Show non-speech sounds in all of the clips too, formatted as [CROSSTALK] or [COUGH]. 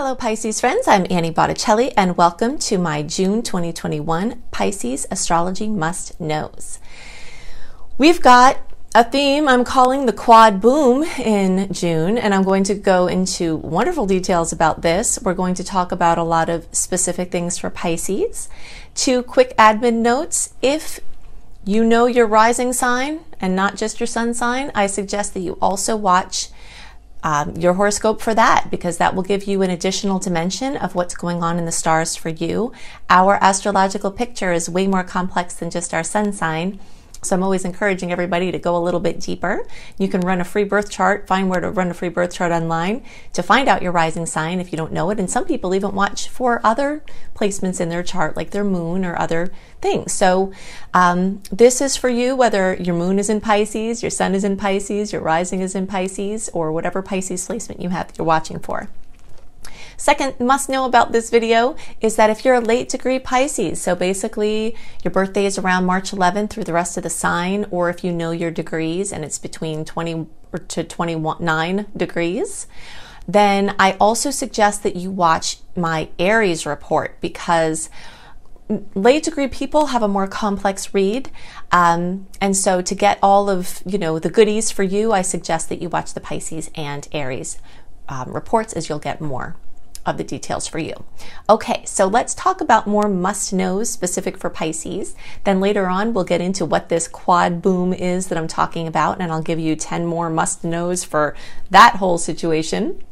Hello, Pisces friends. I'm Annie Botticelli, and welcome to my June 2021 Pisces Astrology Must Knows. We've got a theme I'm calling the quad boom in June, and I'm going to go into wonderful details about this. We're going to talk about a lot of specific things for Pisces. Two quick admin notes. If you know your rising sign and not just your sun sign, I suggest that you also watch um, your horoscope for that because that will give you an additional dimension of what's going on in the stars for you. Our astrological picture is way more complex than just our sun sign. So I'm always encouraging everybody to go a little bit deeper. You can run a free birth chart, find where to run a free birth chart online to find out your rising sign if you don't know it. And some people even watch for other placements in their chart, like their moon or other things. So um, this is for you, whether your moon is in Pisces, your sun is in Pisces, your rising is in Pisces, or whatever Pisces placement you have you're watching for. Second must know about this video is that if you're a late degree Pisces, so basically your birthday is around March 11th through the rest of the sign, or if you know your degrees and it's between 20 to 29 degrees, then I also suggest that you watch my Aries report because late degree people have a more complex read um, and so to get all of you know the goodies for you i suggest that you watch the pisces and aries um, reports as you'll get more of the details for you. Okay, so let's talk about more must knows specific for Pisces. Then later on, we'll get into what this quad boom is that I'm talking about, and I'll give you 10 more must knows for that whole situation.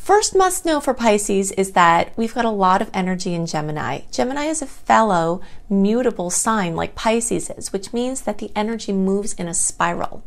First must know for Pisces is that we've got a lot of energy in Gemini. Gemini is a fellow mutable sign like Pisces is, which means that the energy moves in a spiral.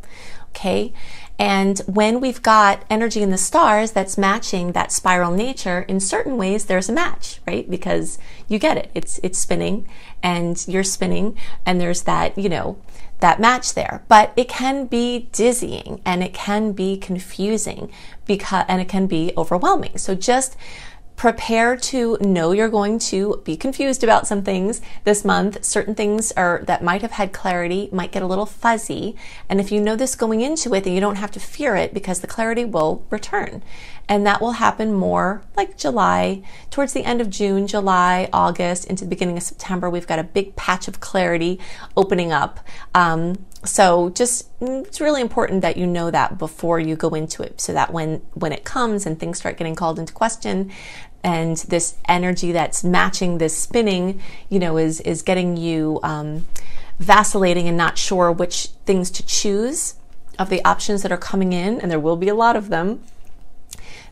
Okay? And when we've got energy in the stars that's matching that spiral nature, in certain ways there's a match, right? Because you get it. It's it's spinning and you're spinning and there's that, you know, that match there. But it can be dizzying and it can be confusing because and it can be overwhelming. So just prepare to know you're going to be confused about some things this month. Certain things are that might have had clarity might get a little fuzzy. And if you know this going into it, then you don't have to fear it because the clarity will return. And that will happen more like July, towards the end of June, July, August, into the beginning of September. We've got a big patch of clarity opening up. Um, so just it's really important that you know that before you go into it so that when when it comes and things start getting called into question and this energy that's matching this spinning you know is is getting you um, vacillating and not sure which things to choose of the options that are coming in and there will be a lot of them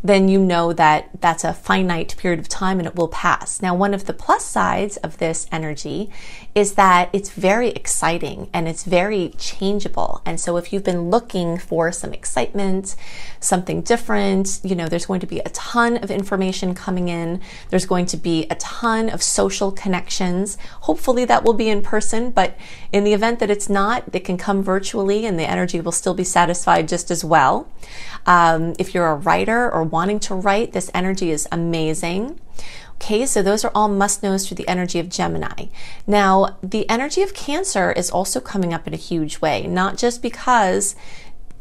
then you know that that's a finite period of time and it will pass. Now, one of the plus sides of this energy is that it's very exciting and it's very changeable. And so if you've been looking for some excitement, something different, you know, there's going to be a ton of information coming in. There's going to be a ton of social connections. Hopefully that will be in person, but in the event that it's not, it can come virtually and the energy will still be satisfied just as well. Um, if you're a writer or wanting to write, this energy is amazing. Okay, so those are all must knows through the energy of Gemini. Now, the energy of Cancer is also coming up in a huge way, not just because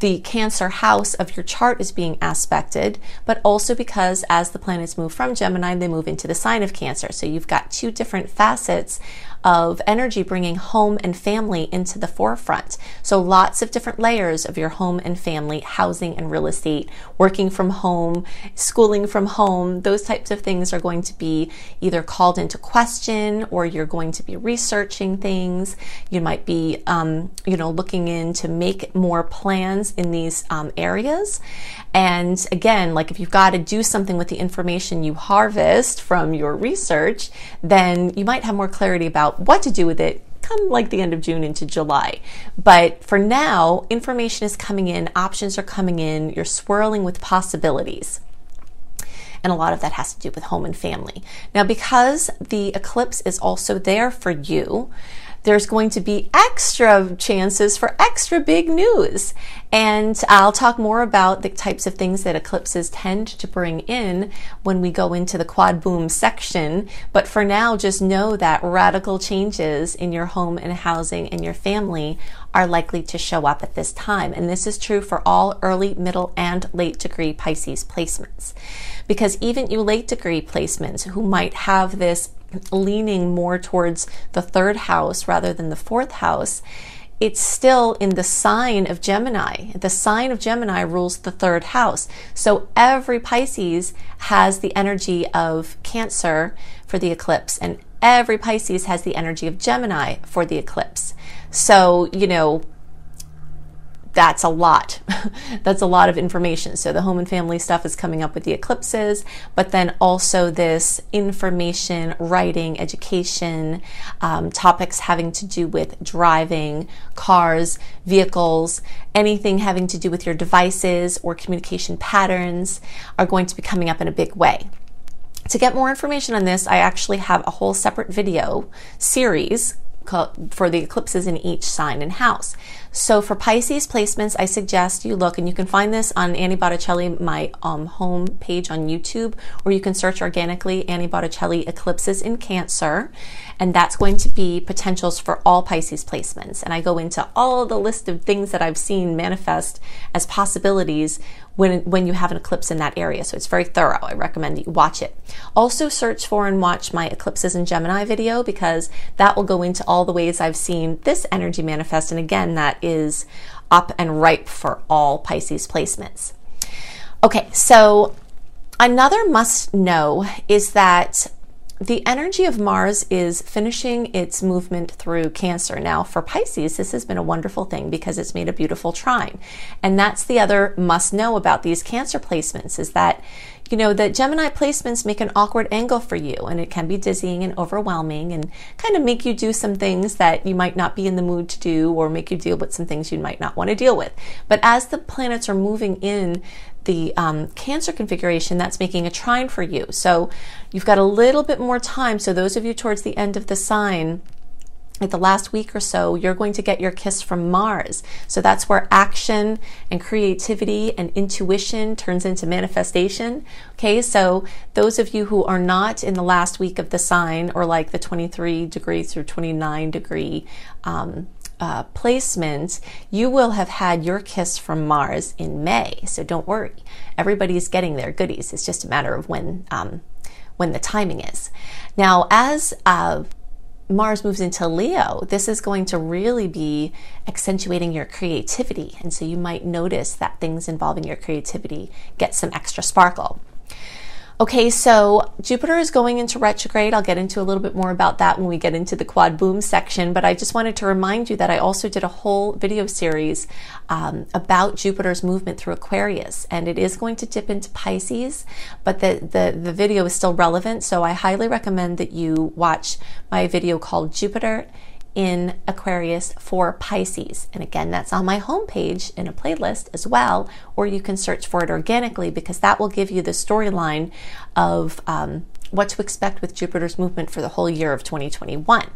the Cancer house of your chart is being aspected, but also because as the planets move from Gemini, they move into the sign of Cancer. So you've got two different facets of energy bringing home and family into the forefront. So lots of different layers of your home and family, housing and real estate, working from home, schooling from home, those types of things are going to be either called into question or you're going to be researching things. You might be, um, you know, looking in to make more plans in these um, areas. And again, like if you've got to do something with the information you harvest from your research, then you might have more clarity about what to do with it come like the end of June into July. But for now, information is coming in, options are coming in, you're swirling with possibilities. And a lot of that has to do with home and family. Now, because the eclipse is also there for you, there's going to be extra chances for extra big news. And I'll talk more about the types of things that eclipses tend to bring in when we go into the quad boom section. But for now, just know that radical changes in your home and housing and your family are likely to show up at this time. And this is true for all early, middle, and late degree Pisces placements. because even you late degree placements who might have this leaning more towards the third house rather than the fourth house, it's still in the sign of Gemini. The sign of Gemini rules the third house. So every Pisces has the energy of Cancer for the eclipse, and every Pisces has the energy of Gemini for the eclipse. So, you know, that's a lot. [LAUGHS] that's a lot of information. So the home and family stuff is coming up with the eclipses, but then also this information, writing, education, um, topics having to do with driving, cars, vehicles, anything having to do with your devices or communication patterns are going to be coming up in a big way. To get more information on this, I actually have a whole separate video series for the eclipses in each sign and house. So for Pisces placements, I suggest you look, and you can find this on Annie Botticelli, my um, home page on YouTube, or you can search organically Annie Botticelli eclipses in Cancer, and that's going to be potentials for all Pisces placements. And I go into all the list of things that I've seen manifest as possibilities when, when you have an eclipse in that area. So it's very thorough. I recommend you watch it. Also search for and watch my eclipses in Gemini video because that will go into all the ways I've seen this energy manifest. And again, that is up and ripe for all Pisces placements. Okay, so another must know is that the energy of Mars is finishing its movement through Cancer. Now, for Pisces, this has been a wonderful thing because it's made a beautiful trine. And that's the other must know about these Cancer placements is that, you know, the Gemini placements make an awkward angle for you and it can be dizzying and overwhelming and kind of make you do some things that you might not be in the mood to do or make you deal with some things you might not want to deal with. But as the planets are moving in the um, Cancer configuration, that's making a trine for you. So you've got a little bit more time. So those of you towards the end of the sign, at the last week or so, you're going to get your kiss from Mars. So that's where action and creativity and intuition turns into manifestation. Okay, so those of you who are not in the last week of the sign or like the 23 degree through 29 degree um, uh, placement, you will have had your kiss from Mars in May. So don't worry, everybody's getting their goodies. It's just a matter of when um, when the timing is. Now, as uh, Mars moves into Leo, this is going to really be accentuating your creativity. And so you might notice that things involving your creativity get some extra sparkle. Okay, so Jupiter is going into retrograde. I'll get into a little bit more about that when we get into the quad boom section, but I just wanted to remind you that I also did a whole video series um, about Jupiter's movement through Aquarius, and it is going to dip into Pisces, but the, the, the video is still relevant, so I highly recommend that you watch my video called Jupiter in Aquarius for Pisces. And again, that's on my homepage in a playlist as well, or you can search for it organically because that will give you the storyline of um, what to expect with Jupiter's movement for the whole year of 2021.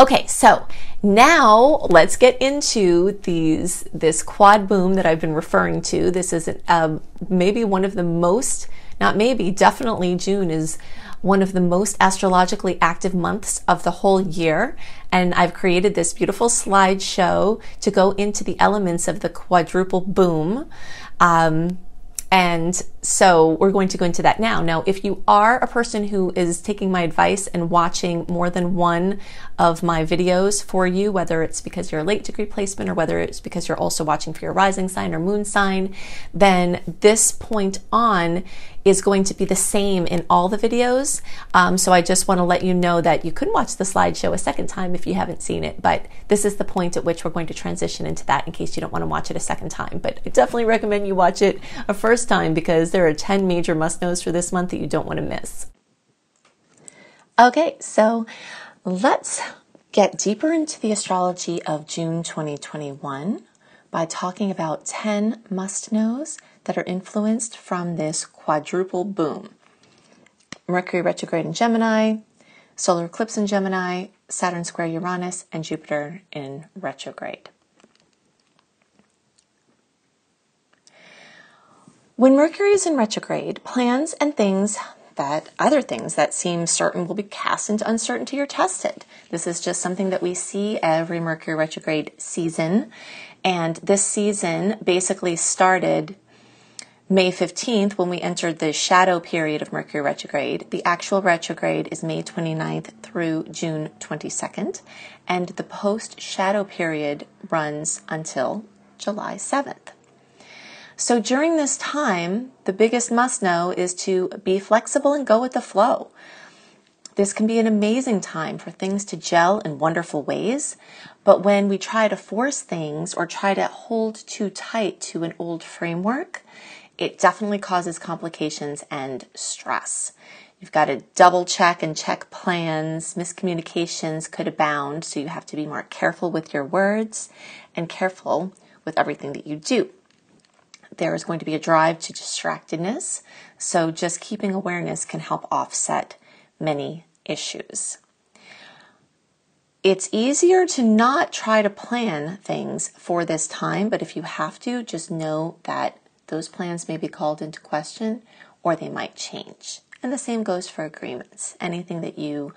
Okay, so now let's get into these this quad boom that I've been referring to. This is um, maybe one of the most, not maybe, definitely June is one of the most astrologically active months of the whole year. And I've created this beautiful slideshow to go into the elements of the quadruple boom. Um, and so we're going to go into that now. Now, if you are a person who is taking my advice and watching more than one of my videos for you, whether it's because you're a late degree placement or whether it's because you're also watching for your rising sign or moon sign, then this point on is going to be the same in all the videos. Um, so I just want to let you know that you can watch the slideshow a second time if you haven't seen it, but this is the point at which we're going to transition into that in case you don't want to watch it a second time. But I definitely recommend you watch it a first time because there are 10 major must knows for this month that you don't want to miss. Okay, so let's get deeper into the astrology of June 2021 by talking about 10 must knows that are influenced from this quadruple boom. Mercury retrograde in Gemini, solar eclipse in Gemini, Saturn square Uranus, and Jupiter in retrograde. When Mercury is in retrograde, plans and things that other things that seem certain will be cast into uncertainty or tested. This is just something that we see every Mercury retrograde season. And this season basically started May 15th, when we entered the shadow period of Mercury retrograde, the actual retrograde is May 29th through June 22nd, and the post shadow period runs until July 7th. So during this time, the biggest must know is to be flexible and go with the flow. This can be an amazing time for things to gel in wonderful ways, but when we try to force things or try to hold too tight to an old framework, it definitely causes complications and stress. You've got to double check and check plans. Miscommunications could abound, so you have to be more careful with your words and careful with everything that you do. There is going to be a drive to distractedness, so just keeping awareness can help offset many issues. It's easier to not try to plan things for this time, but if you have to, just know that those plans may be called into question or they might change. And the same goes for agreements. Anything that you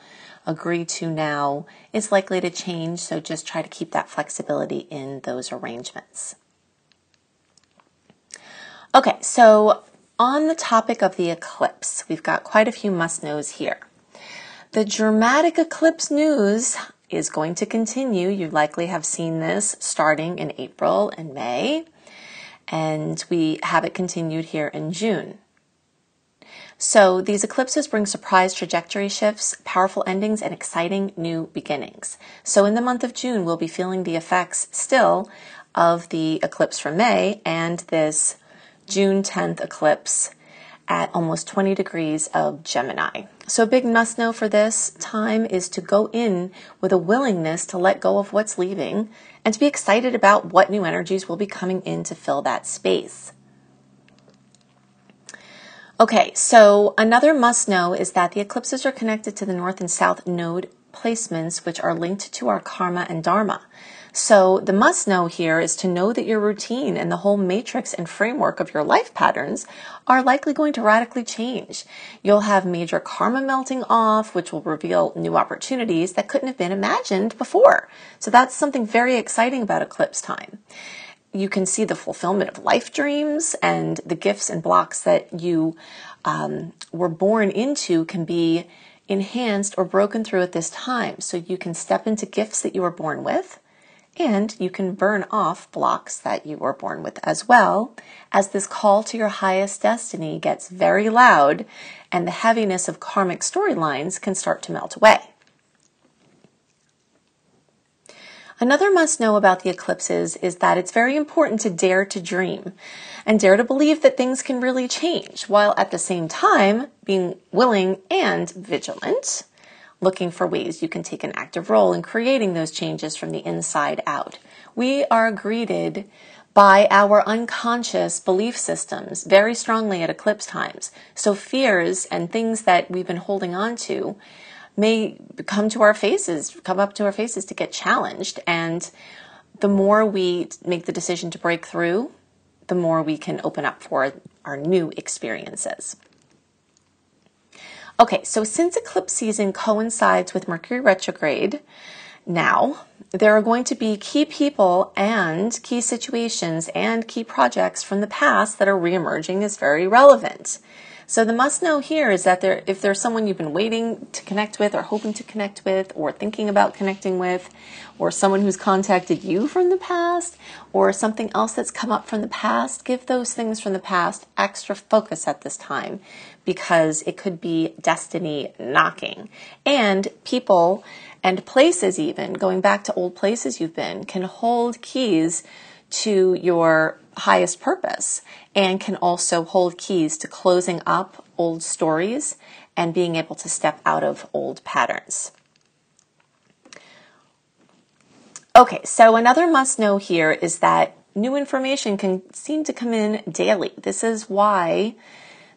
agree to now is likely to change, so just try to keep that flexibility in those arrangements. Okay, so on the topic of the eclipse, we've got quite a few must knows here. The dramatic eclipse news is going to continue. You likely have seen this starting in April and May and we have it continued here in June. So these eclipses bring surprise trajectory shifts, powerful endings, and exciting new beginnings. So in the month of June, we'll be feeling the effects still of the eclipse from May and this June 10th eclipse at almost 20 degrees of Gemini. So a big must know for this time is to go in with a willingness to let go of what's leaving and to be excited about what new energies will be coming in to fill that space. Okay, so another must know is that the eclipses are connected to the north and south node placements, which are linked to our karma and dharma. So the must know here is to know that your routine and the whole matrix and framework of your life patterns are likely going to radically change. You'll have major karma melting off, which will reveal new opportunities that couldn't have been imagined before. So that's something very exciting about eclipse time you can see the fulfillment of life dreams and the gifts and blocks that you um, were born into can be enhanced or broken through at this time. So you can step into gifts that you were born with and you can burn off blocks that you were born with as well, as this call to your highest destiny gets very loud and the heaviness of karmic storylines can start to melt away. Another must know about the eclipses is that it's very important to dare to dream and dare to believe that things can really change, while at the same time being willing and vigilant looking for ways you can take an active role in creating those changes from the inside out. We are greeted by our unconscious belief systems very strongly at eclipse times. So fears and things that we've been holding on to may come to our faces, come up to our faces to get challenged. And the more we make the decision to break through, the more we can open up for our new experiences. Okay, so since eclipse season coincides with Mercury retrograde now, there are going to be key people and key situations and key projects from the past that are reemerging as very relevant. So the must know here is that there, if there's someone you've been waiting to connect with or hoping to connect with or thinking about connecting with, or someone who's contacted you from the past or something else that's come up from the past, give those things from the past extra focus at this time because it could be destiny knocking. And people and places even, going back to old places you've been, can hold keys to your highest purpose and can also hold keys to closing up old stories and being able to step out of old patterns. Okay, so another must know here is that new information can seem to come in daily. This is why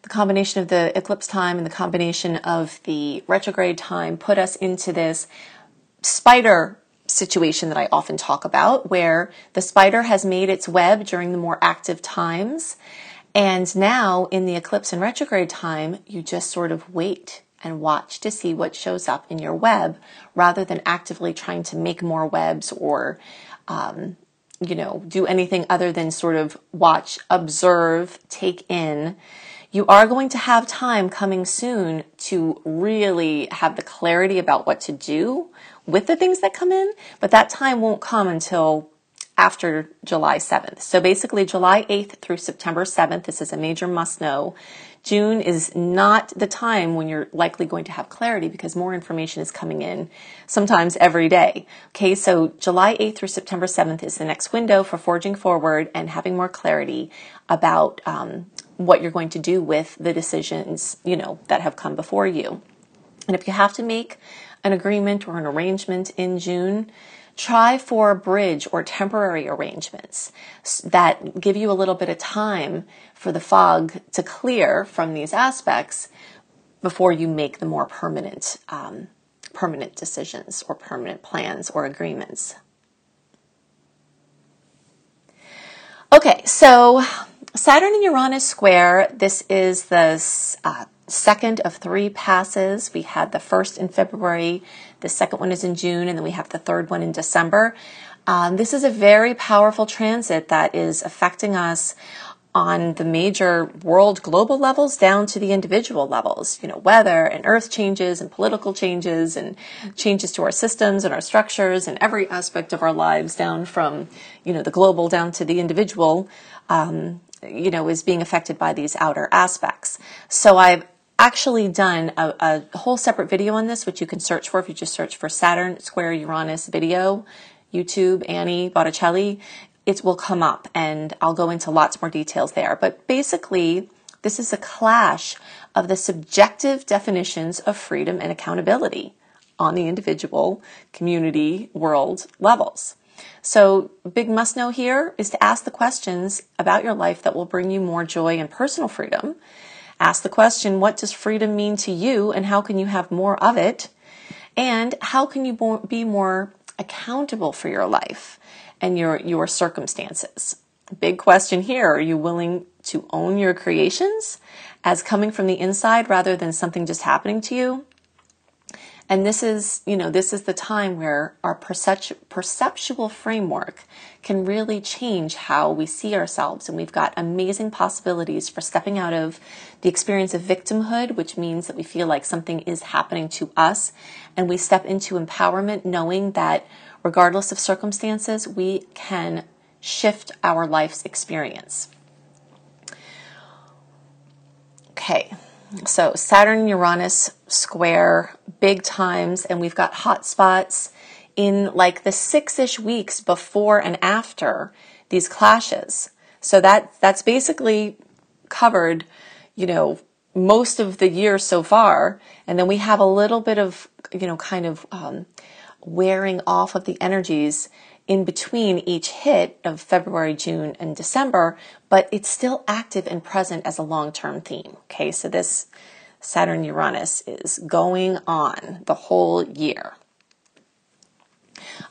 the combination of the eclipse time and the combination of the retrograde time put us into this spider situation that I often talk about, where the spider has made its web during the more active times. And now in the eclipse and retrograde time, you just sort of wait and watch to see what shows up in your web rather than actively trying to make more webs or um, you know, do anything other than sort of watch, observe, take in. You are going to have time coming soon to really have the clarity about what to do with the things that come in, but that time won't come until after July 7th. So basically, July 8th through September 7th, this is a major must know. June is not the time when you're likely going to have clarity because more information is coming in sometimes every day. Okay, so July 8th through September 7th is the next window for forging forward and having more clarity about um, what you're going to do with the decisions, you know, that have come before you. And if you have to make an agreement or an arrangement in June, try for bridge or temporary arrangements that give you a little bit of time for the fog to clear from these aspects before you make the more permanent um, permanent decisions or permanent plans or agreements. Okay, so Saturn and Uranus square. This is the uh, second of three passes. We had the first in February, the second one is in June, and then we have the third one in December. Um, this is a very powerful transit that is affecting us on the major world global levels down to the individual levels, you know, weather and earth changes and political changes and changes to our systems and our structures and every aspect of our lives down from, you know, the global down to the individual, um, you know, is being affected by these outer aspects. So I've actually done a, a, whole separate video on this, which you can search for if you just search for Saturn Square Uranus video, YouTube, Annie Botticelli. It will come up and I'll go into lots more details there. But basically, this is a clash of the subjective definitions of freedom and accountability on the individual, community, world levels. So, big must know here is to ask the questions about your life that will bring you more joy and personal freedom Ask the question, what does freedom mean to you and how can you have more of it? And how can you be more accountable for your life and your, your circumstances? Big question here. Are you willing to own your creations as coming from the inside rather than something just happening to you? And this is, you know, this is the time where our perceptual framework can really change how we see ourselves. And we've got amazing possibilities for stepping out of the experience of victimhood, which means that we feel like something is happening to us. And we step into empowerment knowing that regardless of circumstances, we can shift our life's experience. Okay. So Saturn Uranus square big times, and we've got hot spots in like the six ish weeks before and after these clashes. So that that's basically covered, you know, most of the year so far, and then we have a little bit of you know kind of um, wearing off of the energies in between each hit of February, June, and December, but it's still active and present as a long term theme. Okay, so this Saturn Uranus is going on the whole year.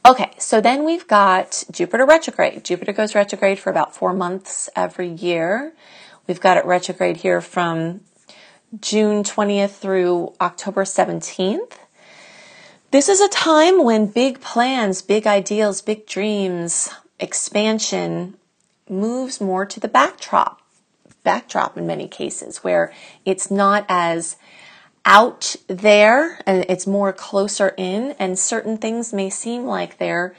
Okay, so then we've got Jupiter retrograde. Jupiter goes retrograde for about four months every year. We've got it retrograde here from June 20th through October 17th. This is a time when big plans, big ideals, big dreams, expansion moves more to the backdrop. Backdrop in many cases, where it's not as out there and it's more closer in, and certain things may seem like they're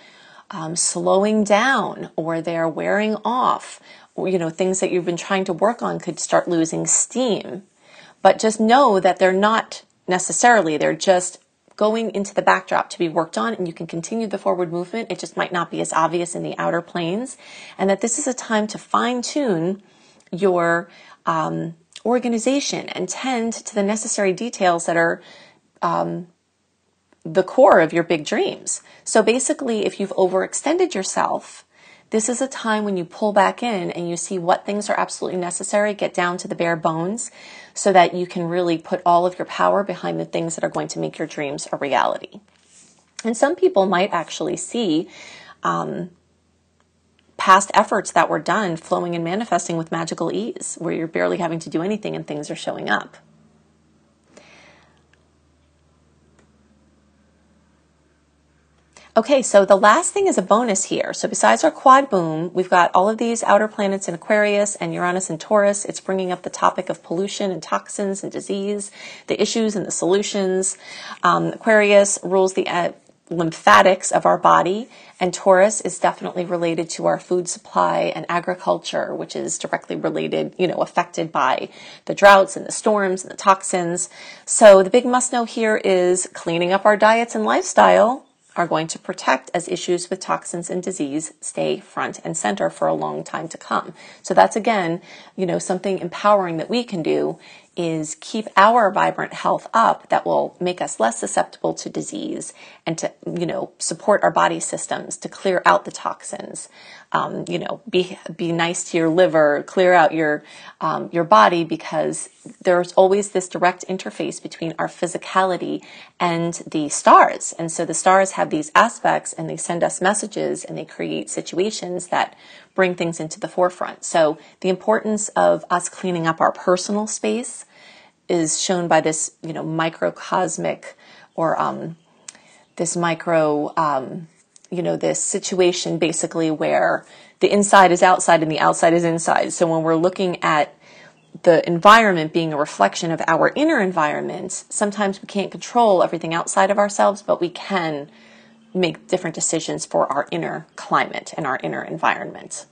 um, slowing down or they're wearing off. Or, you know, things that you've been trying to work on could start losing steam. But just know that they're not necessarily, they're just going into the backdrop to be worked on and you can continue the forward movement. It just might not be as obvious in the outer planes. And that this is a time to fine tune your um, organization and tend to the necessary details that are um, the core of your big dreams. So basically, if you've overextended yourself, this is a time when you pull back in and you see what things are absolutely necessary, get down to the bare bones so that you can really put all of your power behind the things that are going to make your dreams a reality. And some people might actually see um, past efforts that were done flowing and manifesting with magical ease, where you're barely having to do anything and things are showing up. Okay, so the last thing is a bonus here. So besides our quad boom, we've got all of these outer planets in Aquarius and Uranus and Taurus. It's bringing up the topic of pollution and toxins and disease, the issues and the solutions. Um, Aquarius rules the uh, lymphatics of our body, and Taurus is definitely related to our food supply and agriculture, which is directly related, you know, affected by the droughts and the storms and the toxins. So the big must know here is cleaning up our diets and lifestyle are going to protect as issues with toxins and disease stay front and center for a long time to come. So that's again, you know, something empowering that we can do is keep our vibrant health up that will make us less susceptible to disease and to you know support our body systems to clear out the toxins. Um, you know be be nice to your liver clear out your um, your body because there's always this direct interface between our physicality and the stars. And so the stars have these aspects and they send us messages and they create situations that bring things into the forefront. So the importance of us cleaning up our personal space is shown by this, you know, microcosmic or um, this micro, um, you know, this situation basically where the inside is outside and the outside is inside. So when we're looking at the environment being a reflection of our inner environment, sometimes we can't control everything outside of ourselves, but we can make different decisions for our inner climate and our inner environment.